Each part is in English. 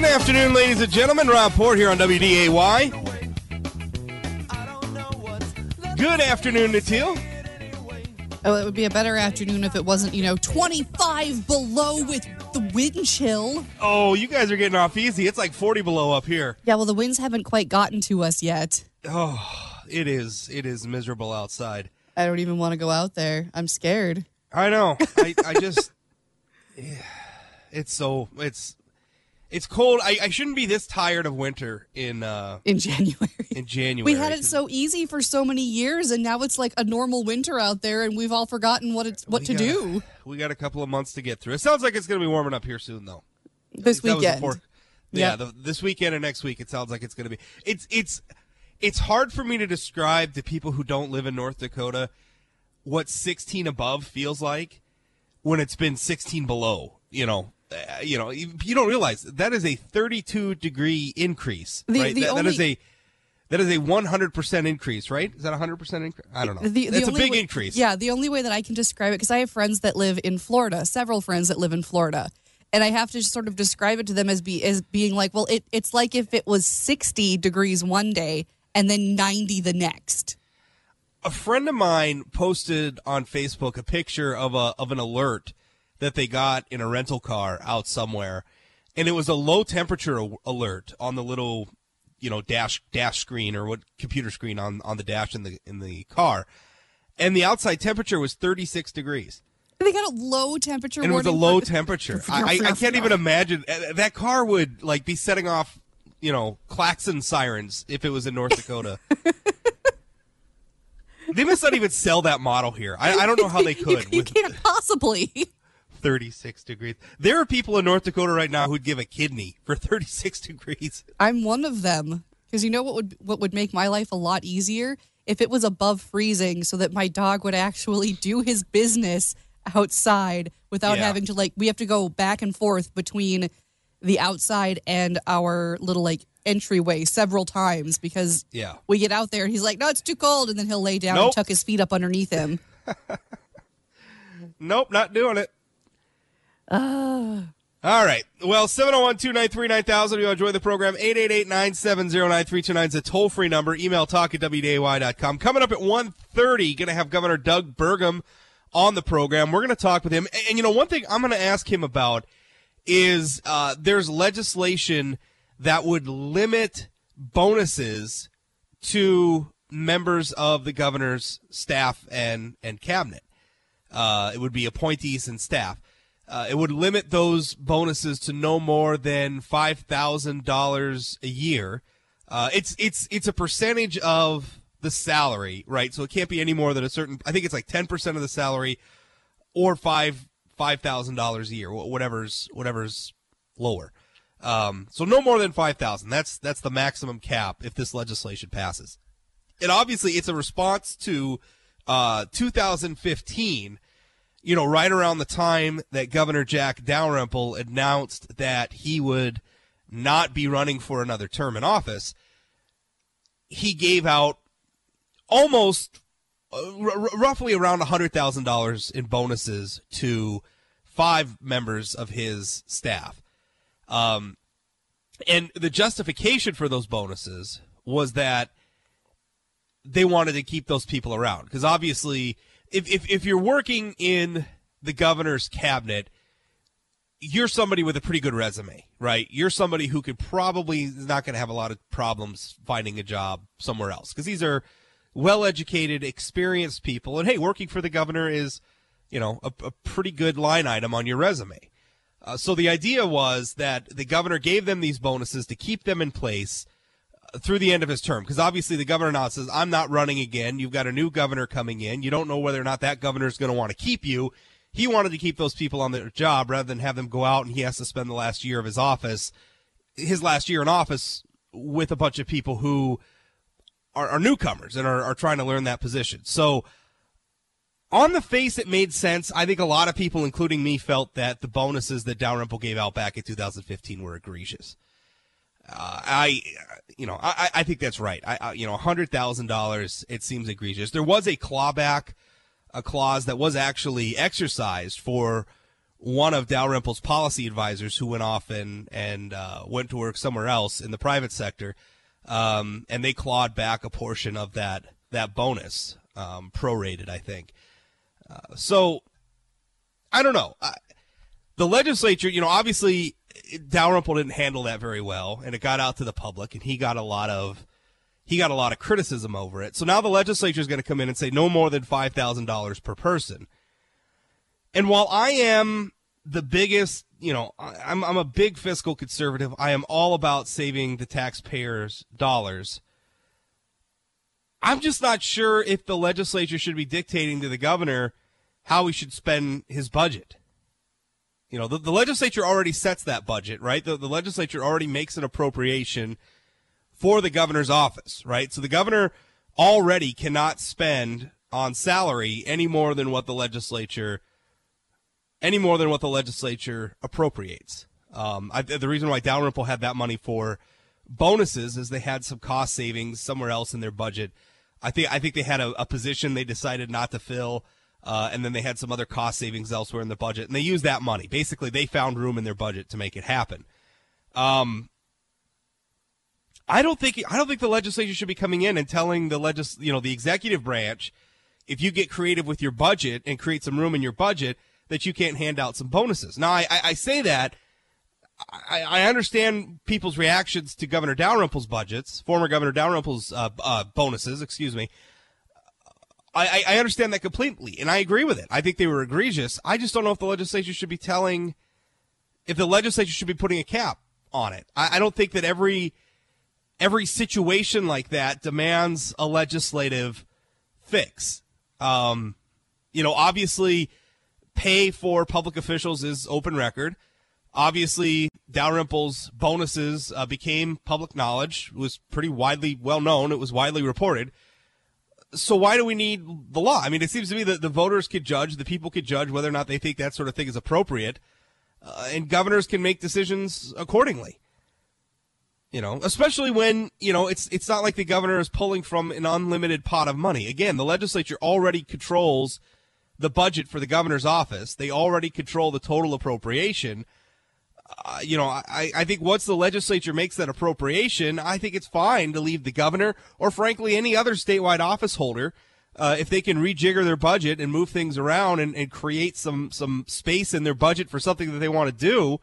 Good afternoon, ladies and gentlemen. Rob Port here on WDAY. Good afternoon, Natil. Oh, it would be a better afternoon if it wasn't, you know, 25 below with the wind chill. Oh, you guys are getting off easy. It's like 40 below up here. Yeah, well, the winds haven't quite gotten to us yet. Oh, it is. It is miserable outside. I don't even want to go out there. I'm scared. I know. I, I just. Yeah, it's so. It's. It's cold. I, I shouldn't be this tired of winter in uh In January. in January. We had it so easy for so many years, and now it's like a normal winter out there, and we've all forgotten what it's what to gotta- do We got a couple of months to get through. It sounds like it's going to be warming up here soon, though. this weekend. yeah, Yeah. the, this weekend and next week, it sounds like it's going to be. It's it's it's hard for me to describe to people who don't live in North Dakota what 16 above feels like when it's been 16 below. You know, Uh, you know, you, you don't realize that is a 32 degree increase. The- right? the That- that is a that is a 100 percent increase, right? Is that a 100 percent increase? I don't know. The, the it's a big way- increase. Yeah, the only way that I can describe it, because I have friends that live in Florida, several friends that live in Florida, and I have to sort of describe it to them as be as being like, well, it, it's like if it was 60 degrees one day and then 90 the next. a friend of mine posted on Facebook a picture of a of an alert that they got in a rental car out somewhere, and it was a low temperature alert on the little, you know, dash dash screen or what computer screen on on the dash in the in the car, and the outside temperature was 36 degrees, They got a low temperature and it was a low temperature. I, I, can't even imagine uh, that car would like be setting off, you know, klaxon sirens if it was in North Dakota. They must not even sell that model here. I, I don't know how they You- could You, with can't possibly. 36 degrees. There are people in North Dakota right now who'd give a kidney for 36 degrees. I'm one of them because you know what would what would make my life a lot easier if it was above freezing, so that my dog would actually do his business outside without Yeah. having to like we have to go back and forth between the outside and our little like entryway several times because Yeah. we get out there and he's like no it's too cold and then he'll lay down Nope. and tuck his feet up underneath him Nope, not doing it. All right. Well, 701 293 9000. You enjoy the program. 888 970 9329 is a toll free number. Email talk at WDAY.com. Coming up at 1.30, going to have Governor Doug Burgum on the program. We're going to talk with him. And, and, you know, one thing I'm going to ask him about is uh, there's legislation that would limit bonuses to members of the governor's staff and, and cabinet. Uh, it would be appointees and staff. Uh, it would limit those bonuses to no more than five thousand dollars a year. Uh, it's it's it's a percentage of the salary, right? So it can't be any more than a certain. I think it's like ten percent of the salary, or five five thousand dollars a year, whatever's whatever's lower. Um, so no more than five thousand. That's that's the maximum cap if this legislation passes. And obviously, it's a response to uh, 2015 you know, right around the time that Governor Jack Dalrymple announced that he would not be running for another term in office, he gave out almost uh, r- roughly around $100,000 in bonuses to five members of his staff. Um, and the justification for those bonuses was that they wanted to keep those people around because obviously if, if if you're working in the governor's cabinet you're somebody with a pretty good resume right? You're somebody who could probably is not going to have a lot of problems finding a job somewhere else because these are well educated experienced people and hey working for the governor is you know a, a pretty good line item on your resume. Uh, so the idea was that the governor gave them these bonuses to keep them in place through the end of his term because obviously the governor now says i'm not running again you've got a new governor coming in you don't know whether or not that governor is going to want to keep you he wanted to keep those people on their job rather than have them go out and he has to spend the last year of his office his last year in office with a bunch of people who are, are newcomers and are, are trying to learn that position so on the face, it made sense. I think a lot of people, including me, felt that the bonuses that Dalrymple gave out back in 2015 were egregious. Uh, I, you know, I, I think that's right. I, I you know, hundred thousand dollars. It seems egregious. There was a clawback, a clause that was actually exercised for one of Dalrymple's policy advisors who went off and and uh, went to work somewhere else in the private sector, um, and they clawed back a portion of that that bonus, um, prorated, I think. Uh, so I don't know. I, the legislature, you know, obviously Dalrymple didn't handle that very well, and it got out to the public, and he got a lot of he got a lot of criticism over it. So now the legislature is going to come in and say no more than five thousand dollars per person. And while I am the biggest, you know, I'm I'm a big fiscal conservative. I am all about saving the taxpayers' dollars. I'm just not sure if the legislature should be dictating to the governor how he should spend his budget. You know, the, the legislature already sets that budget, right? The, the legislature already makes an appropriation for the governor's office, right? So the governor already cannot spend on salary any more than what the legislature any more than what the legislature appropriates. Um, I, the reason why Dalrymple had that money for bonuses is they had some cost savings somewhere else in their budget. I think I think they had a, a position they decided not to fill, uh, and then they had some other cost savings elsewhere in the budget, and they used that money. Basically, they found room in their budget to make it happen. Um, I don't think I don't think the legislature should be coming in and telling the legis you know the executive branch if you get creative with your budget and create some room in your budget that you can't hand out some bonuses. Now I, I, I say that I, I, understand people's reactions to Governor Dalrymple's budgets, former Governor Dalrymple's uh, uh, bonuses, excuse me. I, I understand that completely, and I agree with it. I think they were egregious. I just don't know if the legislature should be telling, if the legislature should be putting a cap on it. I, I don't think that every every situation like that demands a legislative fix. Um, you know, obviously, pay for public officials is open record. Obviously, Dalrymple's bonuses uh, became public knowledge. It was pretty widely well known. It was widely reported. So why do we need the law? I mean, it seems to me that the voters could judge, the people could judge whether or not they think that sort of thing is appropriate, uh, and governors can make decisions accordingly. You know, especially when, you know, it's it's not like the governor is pulling from an unlimited pot of money. Again, the legislature already controls the budget for the governor's office. They already control the total appropriation. Uh, you know, I, I think once the legislature makes that appropriation, I think it's fine to leave the governor or frankly any other statewide office holder uh, if they can rejigger their budget and move things around and, and create some some space in their budget for something that they want to do,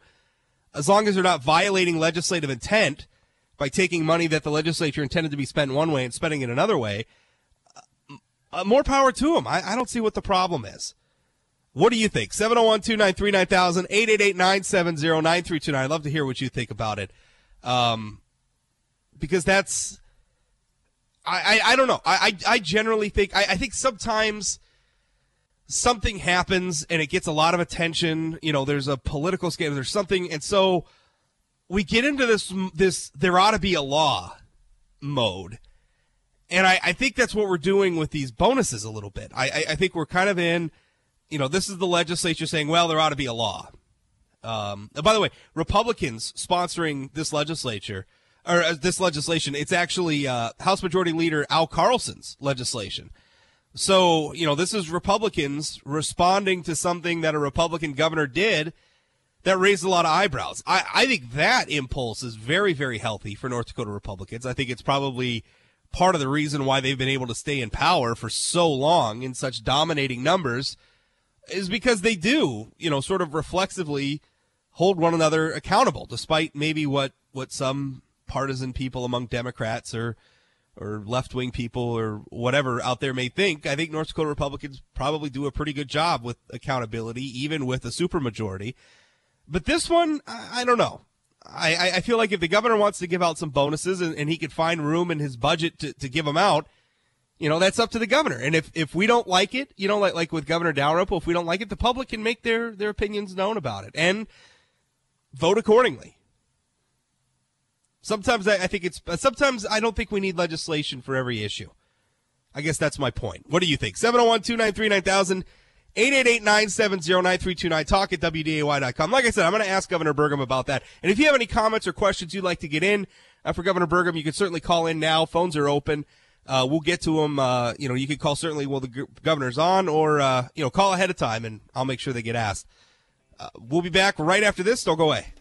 as long as they're not violating legislative intent by taking money that the legislature intended to be spent one way and spending it another way, uh, more power to them. I, I don't see what the problem is. What do you think? 701 293 9000, 888 970 9329. I'd love to hear what you think about it. Um, because that's, I, I, I don't know. I, I, I generally think, I, I think sometimes something happens and it gets a lot of attention. You know, there's a political scandal, there's something. And so, we get into this this there ought to be a law mode. And I, I think that's what we're doing with these bonuses a little bit. I, I, I, think we're kind of in, you know, this is the legislature saying, well, there ought to be a law. Um, by the way, Republicans sponsoring this legislature or uh, this legislation, it's actually uh, House Majority Leader Al Carlson's legislation. So, you know, this is Republicans responding to something that a Republican governor did that raised a lot of eyebrows. I, I think that impulse is very, very healthy for North Dakota Republicans. I think it's probably part of the reason why they've been able to stay in power for so long in such dominating numbers is because they do, you know, sort of reflexively hold one another accountable, despite maybe what, what some partisan people among Democrats or or left wing people or whatever out there may think. I think North Dakota Republicans probably do a pretty good job with accountability, even with a supermajority. But this one, I, I don't know. I, I feel like if the governor wants to give out some bonuses and, and he could find room in his budget to, to give them out, you know, that's up to the governor. And if, if we don't like it, you know, like, like with Governor Dalrymple, if we don't like it, the public can make their, their opinions known about it and vote accordingly. Sometimes I, I think it's, sometimes I don't think we need legislation for every issue. I guess that's my point. What do you think? 701 293 9000. 888-970-9329. Talk at WDAY.com. Like I said, I'm going to ask Governor Burgum about that. And if you have any comments or questions you'd like to get in uh, for Governor Burgum, you can certainly call in now. Phones are open. Uh, we'll get to them. Uh, you know, you can call certainly while the governor's on or, uh, you know, call ahead of time and I'll make sure they get asked. Uh, we'll be back right after this. Don't go away.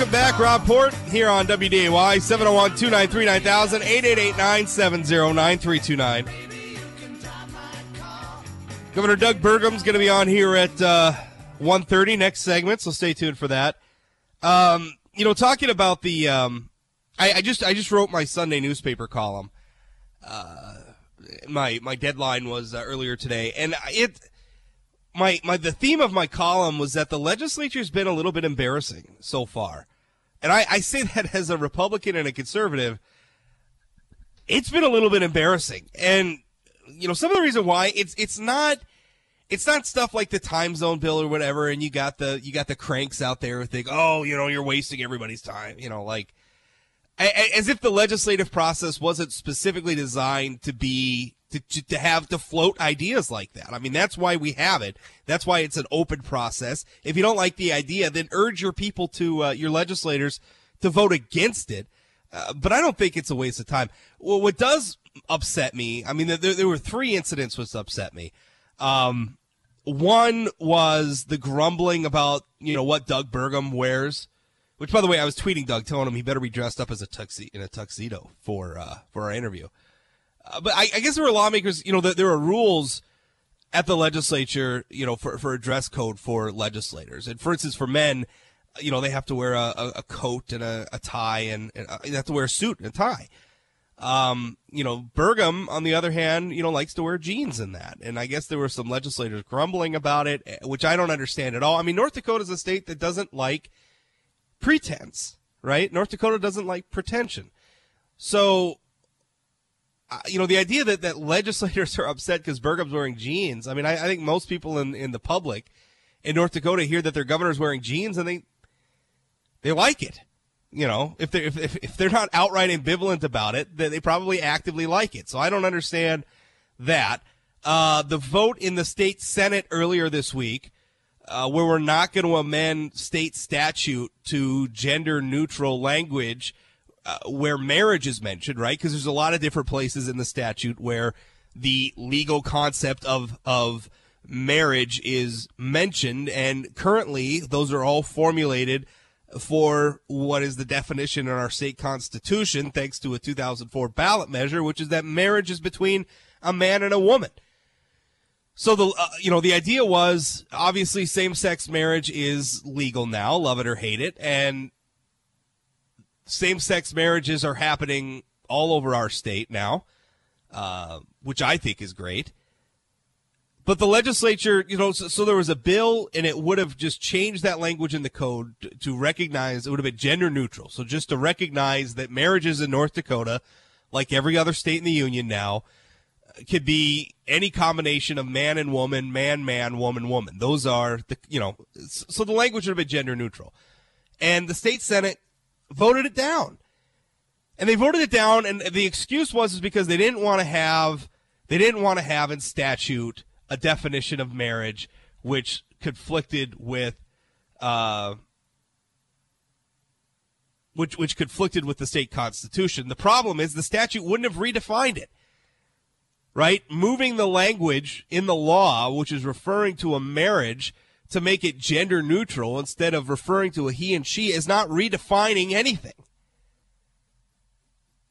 Welcome back, Rob Port, here on WDAY, 701 293 9000, 888 970 9329. Governor Doug Burgum's going to be on here at uh, 1.30 next segment, so stay tuned for that. Um, you know, talking about the, um, I, I just I just wrote my Sunday newspaper column. Uh, my my deadline was uh, earlier today, and it my my the theme of my column was that the legislature's been a little bit embarrassing so far, and I, I say that as a Republican and a conservative. It's been a little bit embarrassing, and you know some of the reason why it's it's not it's not stuff like the time zone bill or whatever, and you got the you got the cranks out there who think, oh, you know, you're wasting everybody's time, you know, like as if the legislative process wasn't specifically designed to be to, to, to have to float ideas like that. I mean, that's why we have it. That's why it's an open process. If you don't like the idea, then urge your people to uh, your legislators to vote against it. Uh, but I don't think it's a waste of time. Well, what does upset me? I mean, there, there were three incidents which upset me. Um, one was the grumbling about you know what Doug Burgum wears. Which, by the way, I was tweeting Doug, telling him he better be dressed up as a tuxedo in a tuxedo for uh, for our interview. Uh, but I, I guess there were lawmakers. You know, there, there are rules at the legislature. You know, for for a dress code for legislators, and for instance, for men, you know, they have to wear a, a, a coat and a, a tie, and, and uh, they have to wear a suit and a tie. Um, you know, Burgum, on the other hand, you know, likes to wear jeans in that. And I guess there were some legislators grumbling about it, eh, which I don't understand at all. I mean, North Dakota is a state that doesn't like pretense, right? North Dakota doesn't like pretension. So, uh, you know, the idea that, that legislators are upset because Burgum's wearing jeans, I mean, I, I think most people in, in the public in North Dakota hear that their governor's wearing jeans and they, they like it. You know, if they're, if, if, if they're not outright ambivalent about it, then they probably actively like it. So I don't understand that. Uh, the vote in the state Senate earlier this week, uh, where we're not going to amend state statute to gender neutral language uh, where marriage is mentioned, right? Because there's a lot of different places in the statute where the legal concept of of marriage is mentioned, and currently those are all formulated for what is the definition in our state constitution, thanks to a 2004 ballot measure, which is that marriage is between a man and a woman. So the uh, you know the idea was obviously same sex marriage is legal now, love it or hate it, and same sex marriages are happening all over our state now, uh, which I think is great. But the legislature, you know, so, so, there was a bill, and it would have just changed that language in the code to, to recognize it would have been gender neutral. So just to recognize that marriages in North Dakota, like every other state in the union now, could be any combination of man and woman, man, man, woman, woman. Those are the, you know, so the language would have been gender neutral. And the state Senate voted it down. And they voted it down, and the excuse was is because they didn't want to have, they didn't want to have in statute a definition of marriage which conflicted with, uh, which which conflicted with the state constitution. The problem is the statute wouldn't have redefined it right? Moving the language in the law, which is referring to a marriage, to make it gender neutral instead of referring to a he and she is not redefining anything.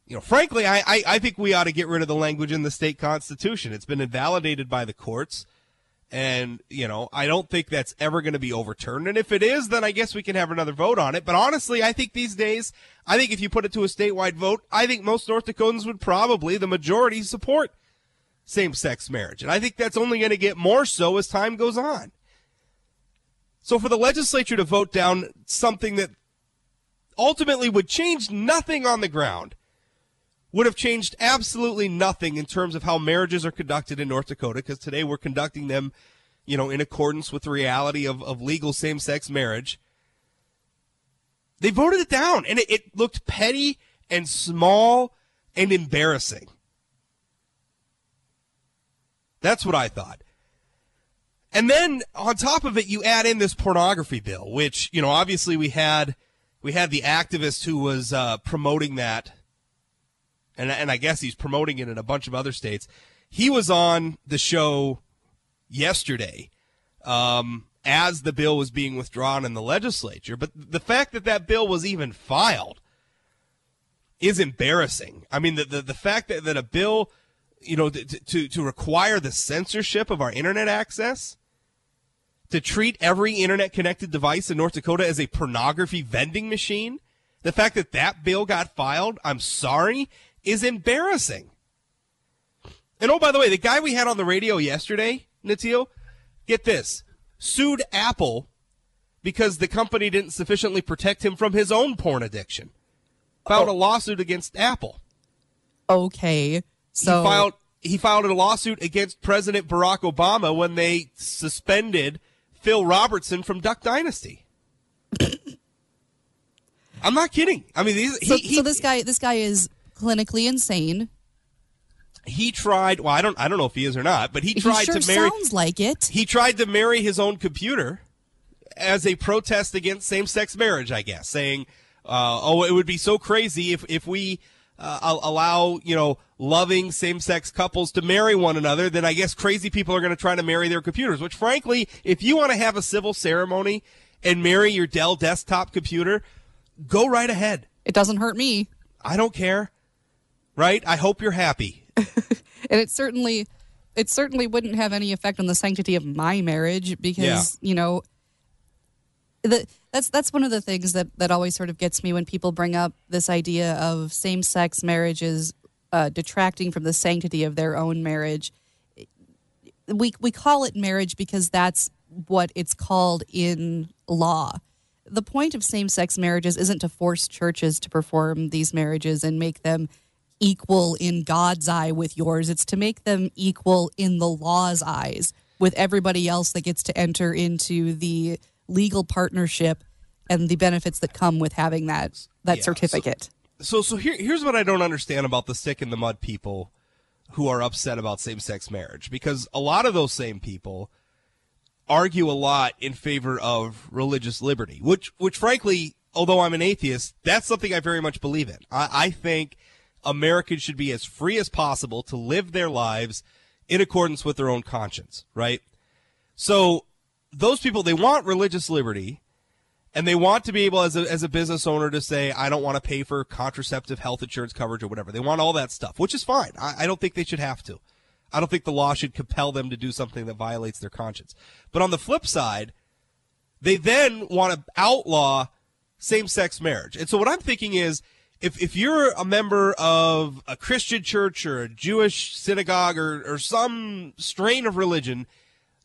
You know, frankly, I, I, I think we ought to get rid of the language in the state constitution. It's been invalidated by the courts. And, you know, I don't think that's ever going to be overturned. And if it is, then I guess we can have another vote on it. But honestly, I think these days, I think if you put it to a statewide vote, I think most North Dakotans would probably, the majority, support same sex marriage. And I think that's only going to get more so as time goes on. So for the legislature to vote down something that ultimately would change nothing on the ground, would have changed absolutely nothing in terms of how marriages are conducted in North Dakota because today we're conducting them, you know, in accordance with the reality of, of legal same sex marriage. They voted it down and it, it looked petty and small and embarrassing. That's what I thought. And then on top of it, you add in this pornography bill, which, you know, obviously we had, we had the activist who was uh, promoting that and and I guess he's promoting it in a bunch of other states. He was on the show yesterday um, as the bill was being withdrawn in the legislature. But the fact that that bill was even filed is embarrassing. I mean, the the, the fact that, that a bill, you know, to, to to require the censorship of our internet access. To treat every internet connected device in North Dakota as a pornography vending machine, the fact that that bill got filed, I'm sorry, is embarrassing. And oh, by the way, the guy we had on the radio yesterday, Natil, get this, sued Apple because the company didn't sufficiently protect him from his own porn addiction. Filed oh. a lawsuit against Apple. Okay. So he filed he filed a lawsuit against President Barack Obama when they suspended Phil Robertson from Duck Dynasty. I'm not kidding. I mean, these, so, he, he, so this guy this guy is clinically insane. he tried. Well, I don't. I don't know if he is or not, but he He tried sure to marry. sounds like it. He tried to marry his own computer as a protest against same-sex marriage. I guess saying, uh, "Oh, it would be so crazy if if we uh, allow you know loving same-sex couples to marry one another. Then I guess crazy people are going to try to marry their computers. Which, frankly, if you want to have a civil ceremony and marry your Dell desktop computer, go right ahead. It doesn't hurt me. I don't care. Right? I hope you're happy. and it certainly it certainly wouldn't have any effect on the sanctity of my marriage because you know that's that's one of the things that that always sort of gets me when people bring up this idea of same sex marriages uh, detracting from the sanctity of their own marriage. We we call it marriage because that's what it's called in law. The point of same sex marriages isn't to force churches to perform these marriages and make them equal in God's eye with yours. It's to make them equal in the law's eyes with everybody else that gets to enter into the legal partnership and the benefits that come with having that that Yeah, so- certificate. So so here here's what I don't understand about the stick in the mud people who are upset about same sex marriage because a lot of those same people argue a lot in favor of religious liberty, which which frankly, although I'm an atheist, that's something I very much believe in. I, I think Americans should be as free as possible to live their lives in accordance with their own conscience, right? So those people they want religious liberty and they want to be able as a, as a business owner to say i don't want to pay for contraceptive health insurance coverage or whatever. They want all that stuff which is fine. I, I don't think they should have to. I don't think the law should compel them to do something that violates their conscience. But on the flip side they then want to outlaw same-sex marriage. And so what i'm thinking is if, if you're a member of a christian church or a jewish synagogue or, or some strain of religion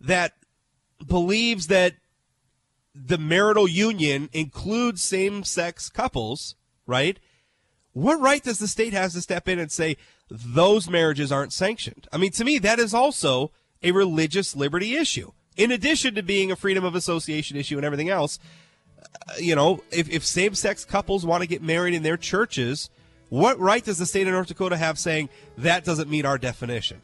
that believes that the marital union includes same sex couples, right? What right does the state has to step in and say those marriages aren't sanctioned? I mean, to me, that is also a religious liberty issue. In addition to being a freedom of association issue and everything else, uh, you know, if, if same sex couples want to get married in their churches, what right does the state of North Dakota have saying that doesn't meet our definition?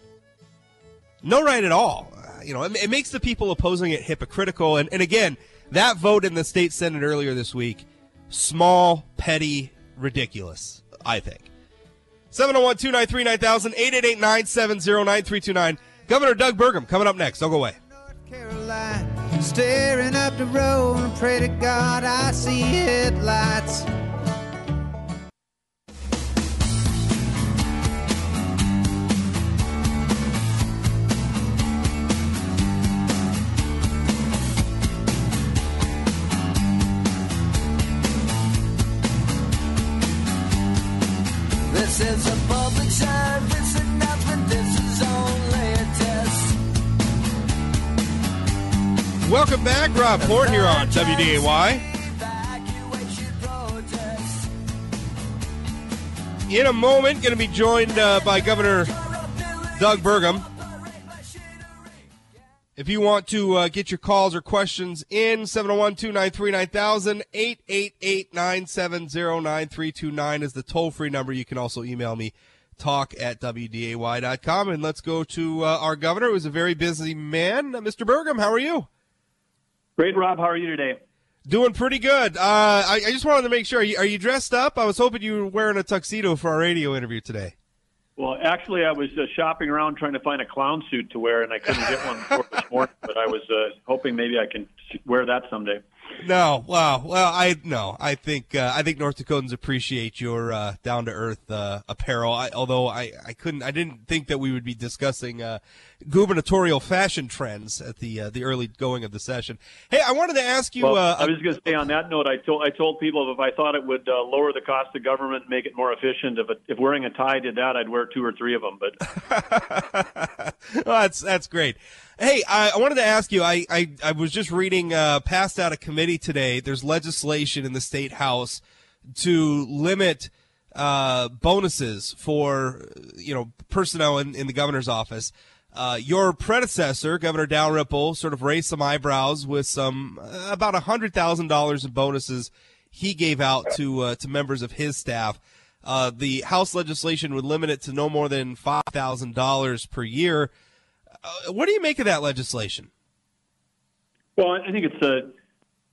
No right at all. Uh, you know, it, it makes the people opposing it hypocritical. And, and again, that vote in the state senate earlier this week, small, petty, ridiculous, I think. 701 293 9000 888 970 9329. Governor Doug Burgum coming up next. Don't go away. Carolina, staring up the road and pray to God I see headlights. Welcome back. Rob Port here on WDAY. In a moment, going to be joined uh, by Governor Doug Burgum. If you want to uh, get your calls or questions in, 701 293 9000, 888 970 9329 is the toll free number. You can also email me, talk at WDAY.com. And let's go to uh, our governor, who's a very busy man. Uh, Mr. Burgum, how are you? Great, Rob. How are you today? Doing pretty good. Uh, I, I just wanted to make sure. Are you, are you dressed up? I was hoping you were wearing a tuxedo for our radio interview today. Well, actually, I was uh, shopping around trying to find a clown suit to wear, and I couldn't get one before this morning. But I was uh, hoping maybe I can wear that someday. No, wow. Well, I no. I think uh, I think North Dakotans appreciate your uh, down to earth uh, apparel. I, although I, I couldn't, I didn't think that we would be discussing uh, gubernatorial fashion trends at the uh, the early going of the session. Hey, I wanted to ask you. Well, uh, I was going to say on that note, I told I told people if I thought it would uh, lower the cost of government, and make it more efficient, if it, if wearing a tie did that, I'd wear two or three of them. But well, that's that's great. Hey, I, I wanted to ask you. I I, I was just reading uh, passed out of committee today. There's legislation in the state house to limit uh, bonuses for you know personnel in, in the governor's office. Uh, your predecessor, Governor Dalrymple, sort of raised some eyebrows with some uh, about hundred thousand dollars in bonuses he gave out to uh, to members of his staff. Uh, the House legislation would limit it to no more than five thousand dollars per year. Uh, what do you make of that legislation? well, I think it's a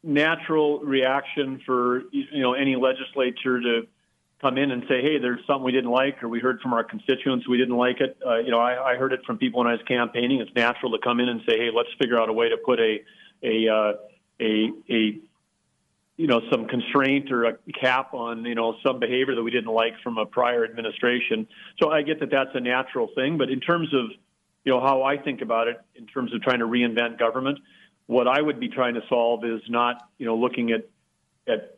natural reaction for you know any legislature to come in and say, "Hey, there's something we didn't like, or we heard from our constituents we didn't like it." Uh, you know, I, I heard it from people when I was campaigning. It's natural to come in and say, "Hey, let's figure out a way to put a a uh, a a you know some constraint or a cap on you know some behavior that we didn't like from a prior administration." So I get that that's a natural thing, but in terms of you know how I think about it, in terms of trying to reinvent government, what I would be trying to solve is not you know looking at at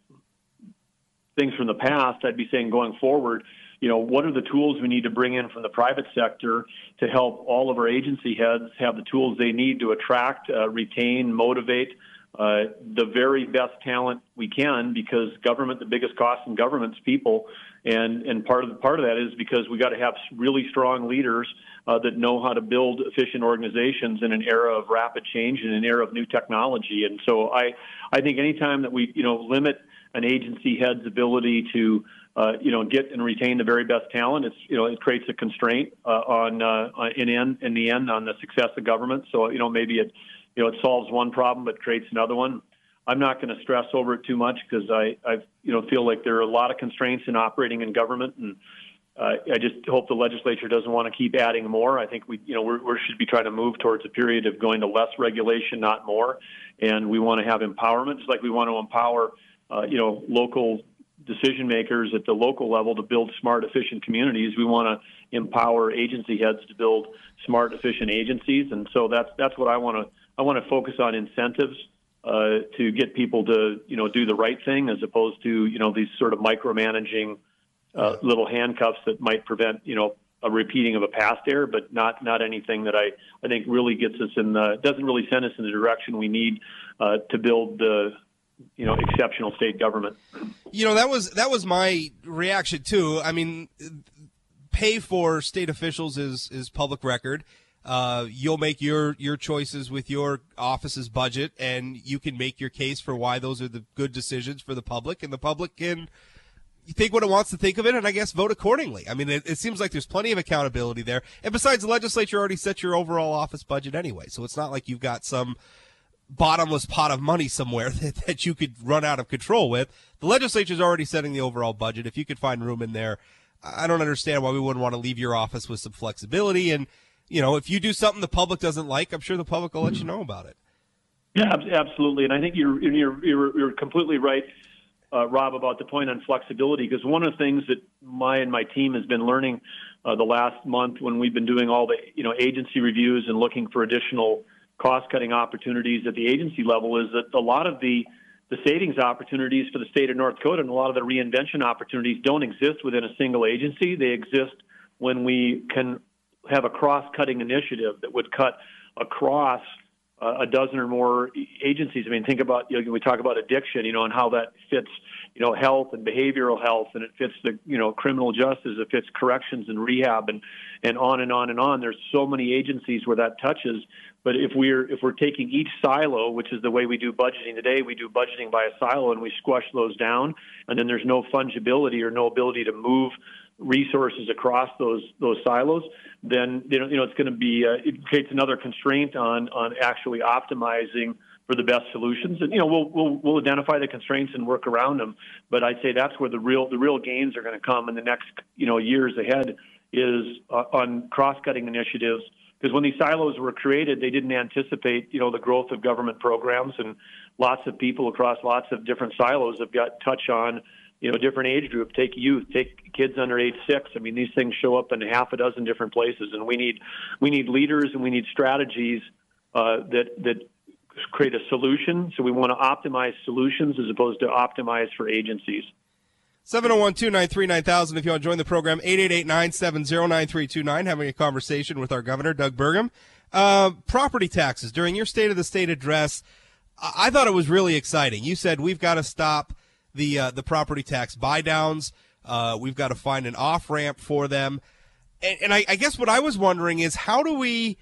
things from the past, I'd be saying going forward, you know, what are the tools we need to bring in from the private sector to help all of our agency heads have the tools they need to attract, uh, retain, motivate uh, the very best talent we can because government, the biggest cost in government's people. And, and part of the, part of that is because we got to have really strong leaders uh, that know how to build efficient organizations in an era of rapid change and an era of new technology. And so I, I think anytime that we, you know, limit an agency head's ability to uh, you know get and retain the very best talent. It's you know it creates a constraint uh, on uh, in end in the end on the success of government. So you know maybe it you know it solves one problem but creates another one. I'm not going to stress over it too much because I I you know feel like there are a lot of constraints in operating in government and. Uh, I just hope the legislature doesn't want to keep adding more. I think we, you know, we should be trying to move towards a period of going to less regulation, not more. And we want to have empowerment, like we want to empower uh, you know, local decision makers at the local level to build smart, efficient communities. We want to empower agency heads to build smart, efficient agencies, and so that's that's what I want to I want to focus on incentives uh, to get people to you know do the right thing as opposed to you know these sort of micromanaging uh, little handcuffs that might prevent you know a repeating of a past error, but not not anything that I I think really gets us in the doesn't really send us in the direction we need uh, to build the you know exceptional state government. You know that was that was my reaction too. I mean, pay for state officials is is public record. Uh, you'll make your your choices with your office's budget, and you can make your case for why those are the good decisions for the public, and the public can think what it wants to think of it, and I guess vote accordingly. I mean, it, it seems like there's plenty of accountability there. And besides, the legislature already set your overall office budget anyway, so it's not like you've got some bottomless pot of money somewhere that, that you could run out of control with. The legislature's already setting the overall budget. If you could find room in there, I don't understand why we wouldn't want to leave your office with some flexibility. And, you know, if you do something the public doesn't like, I'm sure the public will let you know about it. Yeah, absolutely. And I think you're you're you're, you're completely right, uh, Rob, about the point on flexibility. Because one of the things that my and my team has been learning uh, the last month when we've been doing all the you know agency reviews and looking for additional cost cutting opportunities at the agency level is that a lot of the the savings opportunities for the state of North Dakota and a lot of the reinvention opportunities don't exist within a single agency. They exist when we can have a cross cutting initiative that would cut across uh, a dozen or more agencies. I mean, think about you know, we talk about addiction, you know, and how that fits, you know, health and behavioral health, and it fits the you know criminal justice, it fits corrections and rehab, and and on and on and on. There's so many agencies where that touches. But if we're if we're taking each silo, which is the way we do budgeting today, we do budgeting by a silo and we squash those down, and then there's no fungibility or no ability to move resources across those those silos, then you know, you know it's going to be uh, it creates another constraint on on actually optimizing for the best solutions. And you know we'll we'll we'll identify the constraints and work around them. But I'd say that's where the real the real gains are going to come in the next you know years ahead is uh, on cross-cutting initiatives. Because when these silos were created, they didn't anticipate, you know, the growth of government programs, and lots of people across lots of different silos have got touch on you know, different age group. Take youth, take kids under age six. I mean, these things show up in half a dozen different places, and we need we need leaders and we need strategies uh, that that create a solution. So we want to optimize solutions as opposed to optimize for agencies. 701-293-9000 if you want to join the program 888-970-9329 having a conversation with our governor Doug Burgum uh, property taxes during your state of the state address I-, I thought it was really exciting you said we've got to stop the uh, the property tax buy downs uh, we've got to find an off ramp for them. And, and I, I, guess what I was wondering is how do we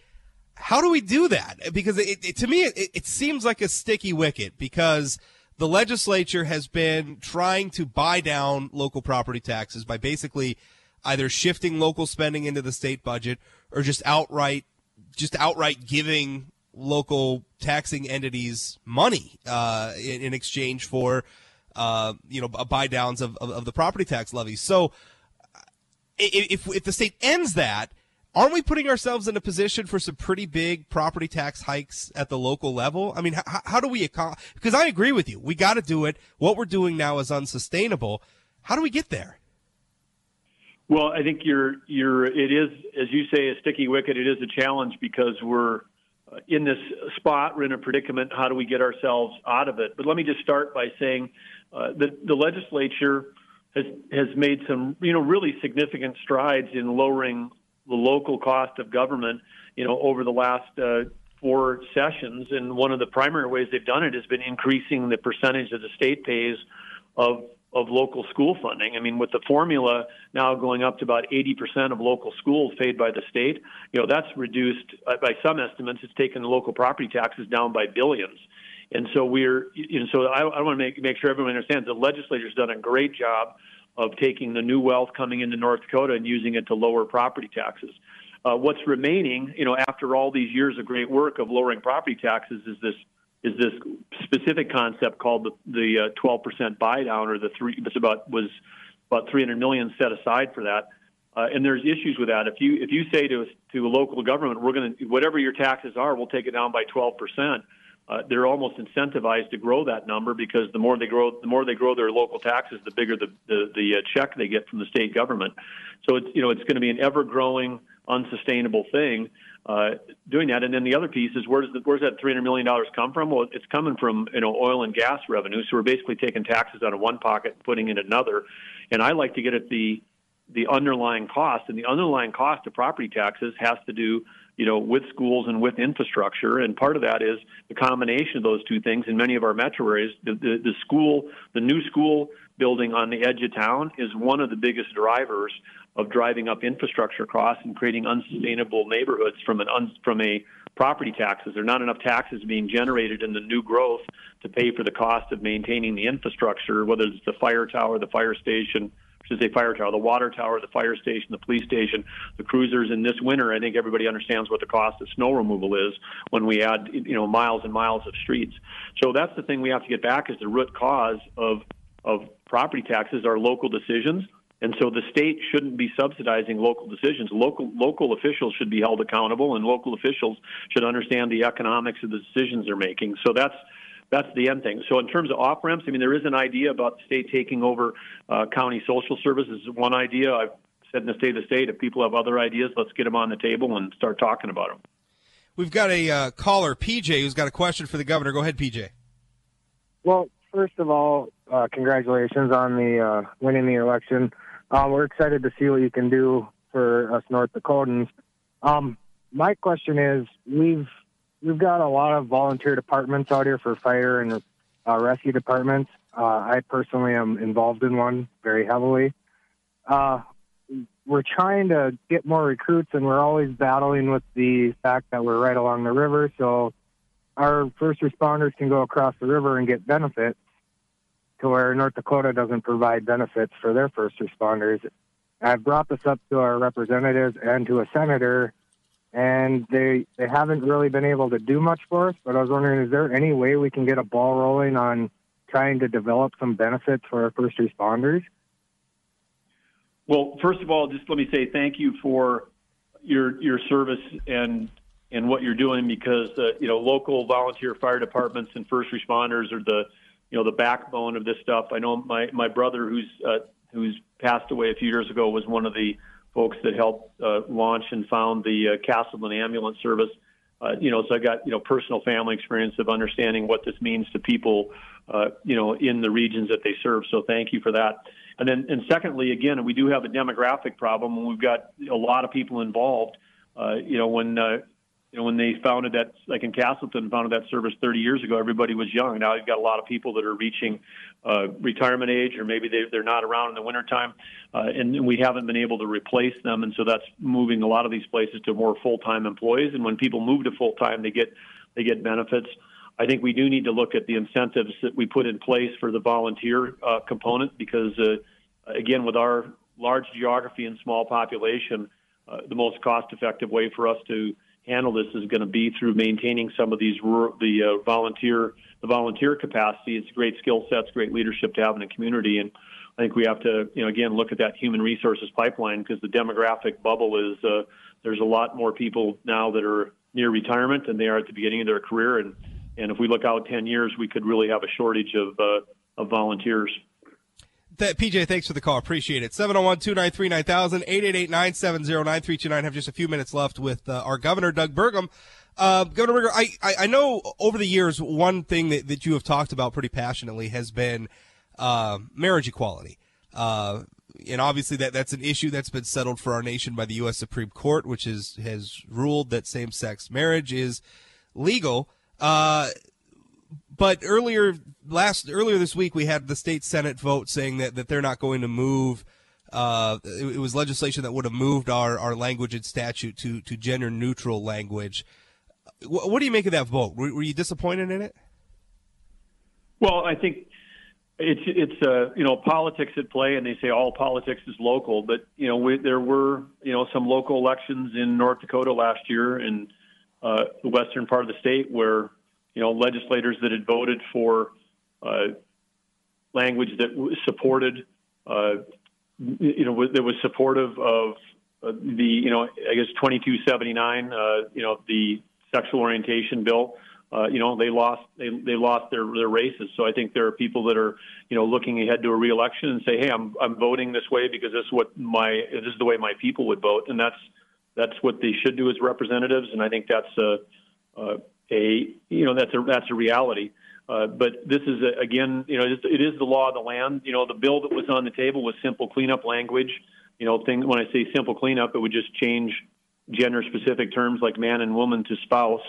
how do we do that? Because it, it, to me it, it seems like a sticky wicket because the legislature has been trying to buy down local property taxes by basically either shifting local spending into the state budget or just outright just outright giving local taxing entities money uh, in, in, exchange for uh, you know buy downs of, of, of, the property tax levies. So if if the state ends that, aren't we putting ourselves in a position for some pretty big property tax hikes at the local level? I mean, how, how do we accomplish? Because I agree with you, we got to do it. What we're doing now is unsustainable. How do we get there? Well, I think you're you're it is as you say a sticky wicket. It is a challenge because we're uh, in this spot. We're in a predicament. How do we get ourselves out of it? But let me just start by saying uh, that the legislature has has made some you know really significant strides in lowering the local cost of government, you know, over the last uh, four sessions. And one of the primary ways they've done it has been increasing the percentage that the state pays of of local school funding. I mean, with the formula now going up to about 80% of local schools paid by the state, you know, that's reduced uh, by some estimates. It's taken the local property taxes down by billions. And so we're, you know, so I, I want to make make sure everyone understands the legislature's done a great job of taking the new wealth coming into North Dakota and using it to lower property taxes. Uh, what's remaining, you know, after all these years of great work of lowering property taxes, is this is this specific concept called the the uh, 12% buy down, or the three. It's about was about 300 million set aside for that. Uh, and there's issues with that. If you if you say to to a local government, we're going to whatever your taxes are, we'll take it down by 12 percent uh, they're almost incentivized to grow that number because the more they grow, the more they grow their local taxes, the bigger the the, the uh, check they get from the state government. So it's you know it's going to be an ever growing, unsustainable thing. Uh, doing that, and then the other piece is where's the, where's that three hundred million dollars come from? Well, it's coming from you know oil and gas revenue. So we're basically taking taxes out of one pocket and putting in another. And I like to get at the the underlying cost, and the underlying cost of property taxes has to do you know, with schools and with infrastructure. And part of that is the combination of those two things. In many of our metro areas, the, the, the school, the new school building on the edge of town is one of the biggest drivers of driving up infrastructure costs and creating unsustainable neighborhoods from an un, from a property taxes. There are not enough taxes being generated in the new growth to pay for the cost of maintaining the infrastructure, whether it's the fire tower, the fire station, should say fire tower, the water tower, the fire station, the police station, the cruisers. In this winter, I think everybody understands what the cost of snow removal is when we add you know miles and miles of streets. So that's the thing we have to get back is the root cause of of property taxes are local decisions. And so the state shouldn't be subsidizing local decisions. Local local officials should be held accountable, and local officials should understand the economics of the decisions they're making. So that's that's the end thing. So in terms of off ramps, I mean, there is an idea about the state taking over uh, county social services. One idea I've said in the state of the state. If people have other ideas, let's get them on the table and start talking about them. We've got a uh, caller, PJ, who's got a question for the governor. Go ahead, PJ. Well, first of all, uh, congratulations on the uh, winning the election. Uh, we're excited to see what you can do for us North Dakotans. Um, my question is, we've we've got a lot of volunteer departments out here for fire and uh, rescue departments. Uh, I personally am involved in one very heavily. Uh, we're trying to get more recruits, and we're always battling with the fact that we're right along the river. So our first responders can go across the river and get benefits to where North Dakota doesn't provide benefits for their first responders. I've brought this up to our representatives and to a senator, and they they haven't really been able to do much for us. But I was wondering, is there any way we can get a ball rolling on trying to develop some benefits for our first responders? Well, first of all, just let me say thank you for your your service and and what you're doing because uh, you know local volunteer fire departments and first responders are the you know the backbone of this stuff. I know my my brother who's uh, who's passed away a few years ago was one of the folks that helped uh, launch and found the uh, Castleton ambulance service. Uh, you know, so I got you know personal family experience of understanding what this means to people, uh, you know, in the regions that they serve. So thank you for that. And then, and secondly, again, we do have a demographic problem, and we've got a lot of people involved. Uh, you know, when uh, you know when they founded that, like in Castleton, founded that service 30 years ago, everybody was young. Now you've got a lot of people that are reaching uh, retirement age, or maybe they, they're not around in the wintertime, uh, and we haven't been able to replace them. And so that's moving a lot of these places to more full-time employees. And when people move to full-time, they get they get benefits. I think we do need to look at the incentives that we put in place for the volunteer uh, component because, uh, again, with our large geography and small population, uh, the most cost-effective way for us to handle this is going to be through maintaining some of these rural, the uh, volunteer the volunteer capacity. It's great skill sets, great leadership to have in a community, and I think we have to, you know, again look at that human resources pipeline because the demographic bubble is uh, there's a lot more people now that are near retirement than they are at the beginning of their career, and and if we look out 10 years, we could really have a shortage of, uh, of volunteers. That, PJ, thanks for the call. Appreciate it. 701 293 9000, 888 970 9329. Have just a few minutes left with uh, our governor, Doug Burgum. Uh, Governor Burgum, I, I, I, know over the years, one thing that, that you have talked about pretty passionately has been uh, marriage equality. Uh, and obviously that that's an issue that's been settled for our nation by the U.S. Supreme Court, which is has ruled that same-sex marriage is legal. Uh, but earlier last earlier this week, we had the state senate vote saying that, that they're not going to move. Uh, it, it, was legislation that would have moved our, our language and statute to, to gender neutral language. What, do you make of that vote? Were, were, you disappointed in it? Well, I think it's it's uh, you know politics at play, and they say all politics is local. But you know we, there were you know some local elections in North Dakota last year, in uh, the western part of the state where you know legislators that had voted for uh, language that supported uh, you know that was supportive of uh, the you know I guess 2279 uh, you know the sexual orientation bill. Uh, you know they lost they they lost their their races. So I think there are people that are you know looking ahead to a reelection and say, hey, I'm I'm voting this way because this is what my this is the way my people would vote, and that's that's what they should do as representatives, and I think that's a, a, a you know that's a that's a reality. Uh, but this is a, again, you know, it is the law of the land. You know, the bill that was on the table was simple cleanup language. You know, thing when I say simple cleanup, it would just change gender-specific terms like man and woman to spouse.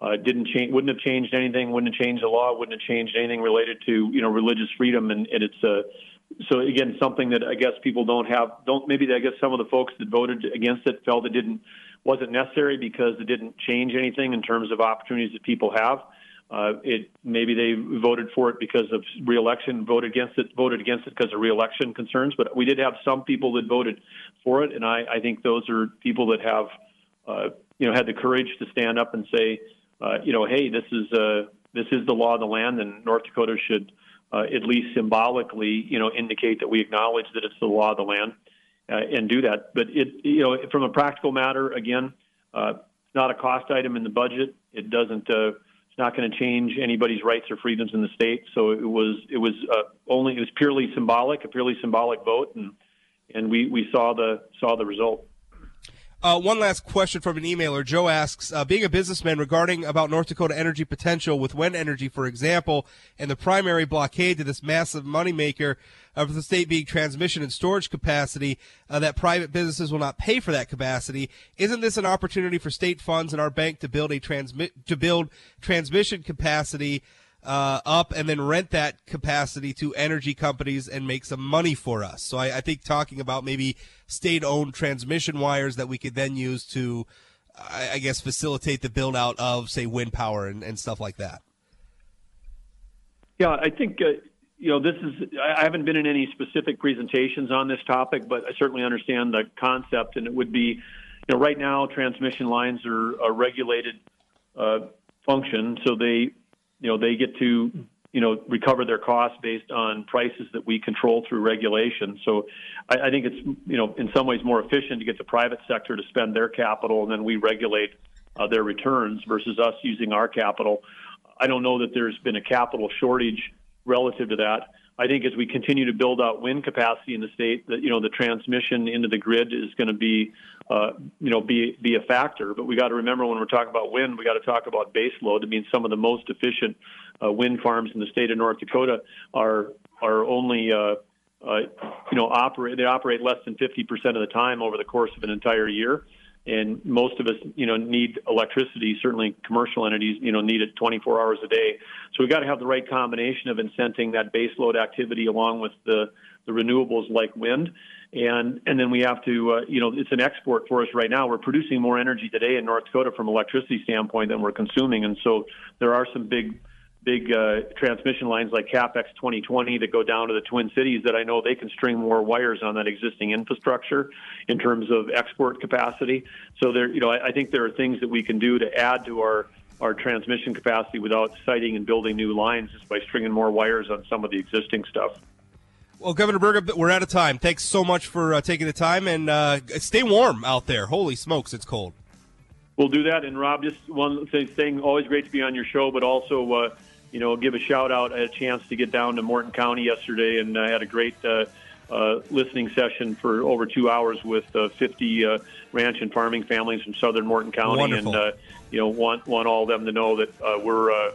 Uh, didn't change, wouldn't have changed anything. Wouldn't have changed the law. Wouldn't have changed anything related to you know religious freedom. And, and it's uh, so again something that I guess people don't have. Don't maybe I guess some of the folks that voted against it felt it didn't wasn't necessary because it didn't change anything in terms of opportunities that people have. Uh, it maybe they voted for it because of reelection, voted against it, voted against it because of reelection concerns. But we did have some people that voted for it, and I, I think those are people that have, uh, you know, had the courage to stand up and say, uh, you know, hey, this is uh, this is the law of the land, and North Dakota should uh, at least symbolically, you know, indicate that we acknowledge that it's the law of the land uh, and do that. But it, you know, from a practical matter, again, uh, not a cost item in the budget. It doesn't. Uh, it's not going to change anybody's rights or freedoms in the state. So it was. It was uh, only. It was purely symbolic, a purely symbolic vote, and and we we saw the saw the result. Uh, one last question from an emailer. Joe asks, uh, being a businessman regarding about North Dakota energy potential with wind energy, for example, and the primary blockade to this massive moneymaker of the state being transmission and storage capacity, uh, that private businesses will not pay for that capacity. Isn't this an opportunity for state funds and our bank to build a transmit to build transmission capacity? Uh, up and then rent that capacity to energy companies and make some money for us. So I, I think talking about maybe state-owned transmission wires that we could then use to, I, I guess, facilitate the build out of, say, wind power and, and stuff like that. Yeah, I think uh, you know this is. I haven't been in any specific presentations on this topic, but I certainly understand the concept, and it would be, you know, right now transmission lines are a regulated uh, function, so they, you know, they get to, you know, recover their costs based on prices that we control through regulation. So, I, I think it's, you know, in some ways more efficient to get the private sector to spend their capital, and then we regulate uh, their returns versus us using our capital. I don't know that there's been a capital shortage relative to that. I think as we continue to build out wind capacity in the state, that you know the transmission into the grid is going to be, uh, you know, be be a factor. But we got to remember when we're talking about wind, we got to talk about base load. I mean, some of the most efficient uh, wind farms in the state of North Dakota are are only, uh, uh, you know, operate they operate less than 50 percent of the time over the course of an entire year and most of us, you know, need electricity. Certainly, commercial entities, you know, need it 24 hours a day. So we've got to have the right combination of incenting that baseload activity along with the the renewables like wind, and and then we have to, uh, you know, it's an export for us right now. We're producing more energy today in North Dakota from electricity standpoint than we're consuming, and so there are some big big uh, transmission lines like CapX 2020 that go down to the Twin Cities that I know they can string more wires on that existing infrastructure in terms of export capacity. So there, you know, I, I think there are things that we can do to add to our our transmission capacity without siting and building new lines just by stringing more wires on some of the existing stuff. Well, Governor Burgum, we're out of time. Thanks so much for uh, taking the time and uh, stay warm out there. Holy smokes, it's cold. We'll do that. And Rob, just one thing, always great to be on your show, but also, uh, you know, give a shout out. I had a chance to get down to Morton County yesterday, and I had a great uh, uh, listening session for over two hours with uh, 50 uh, ranch and farming families from southern Morton County, Wonderful. and uh, you know, want want all of them to know that uh, we're.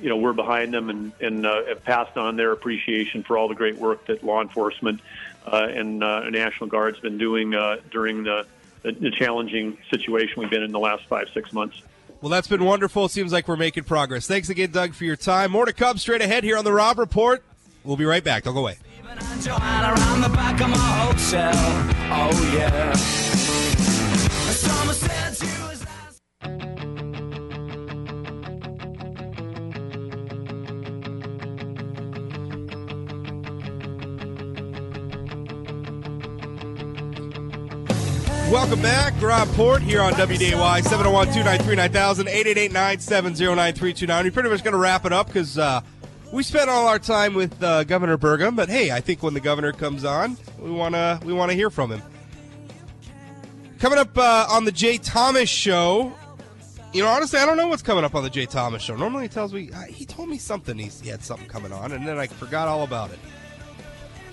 You know, we're behind them and, and uh, have passed on their appreciation for all the great work that law enforcement uh, and uh, National Guard's been doing uh, during the, the, the challenging situation we've been in the last five, six months. Well, that's been wonderful. It seems like we're making progress. Thanks again, Doug, for your time. More to come straight ahead here on the Rob Report. We'll be right back. Don't go away. Joanna around the back of my hotel. Oh yeah. Welcome back. Rob Port here on WDAY 701 293 9000 888 970 9329. We're pretty much going to wrap it up because uh, we spent all our time with uh, Governor Burgum. But hey, I think when the governor comes on, we want to we want to hear from him. Coming up uh, on the Jay Thomas Show. You know, honestly, I don't know what's coming up on the Jay Thomas Show. Normally, he tells me uh, he told me something. He had something coming on, and then I forgot all about it.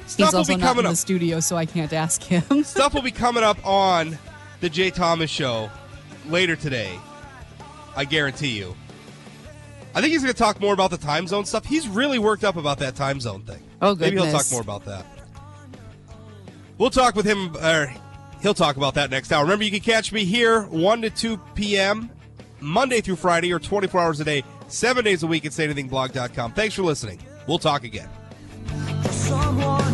Stuff He's will also be not coming in up. the studio, so I can't ask him. Stuff will be coming up on the Jay Thomas show later today. I guarantee you. I think he's going to talk more about the time zone stuff. He's really worked up about that time zone thing. Oh, Maybe he'll talk more about that. We'll talk with him, or he'll talk about that next hour. Remember, you can catch me here 1 to 2 p.m., Monday through Friday, or 24 hours a day, seven days a week at sayanythingblog.com. Thanks for listening. We'll talk again. Someone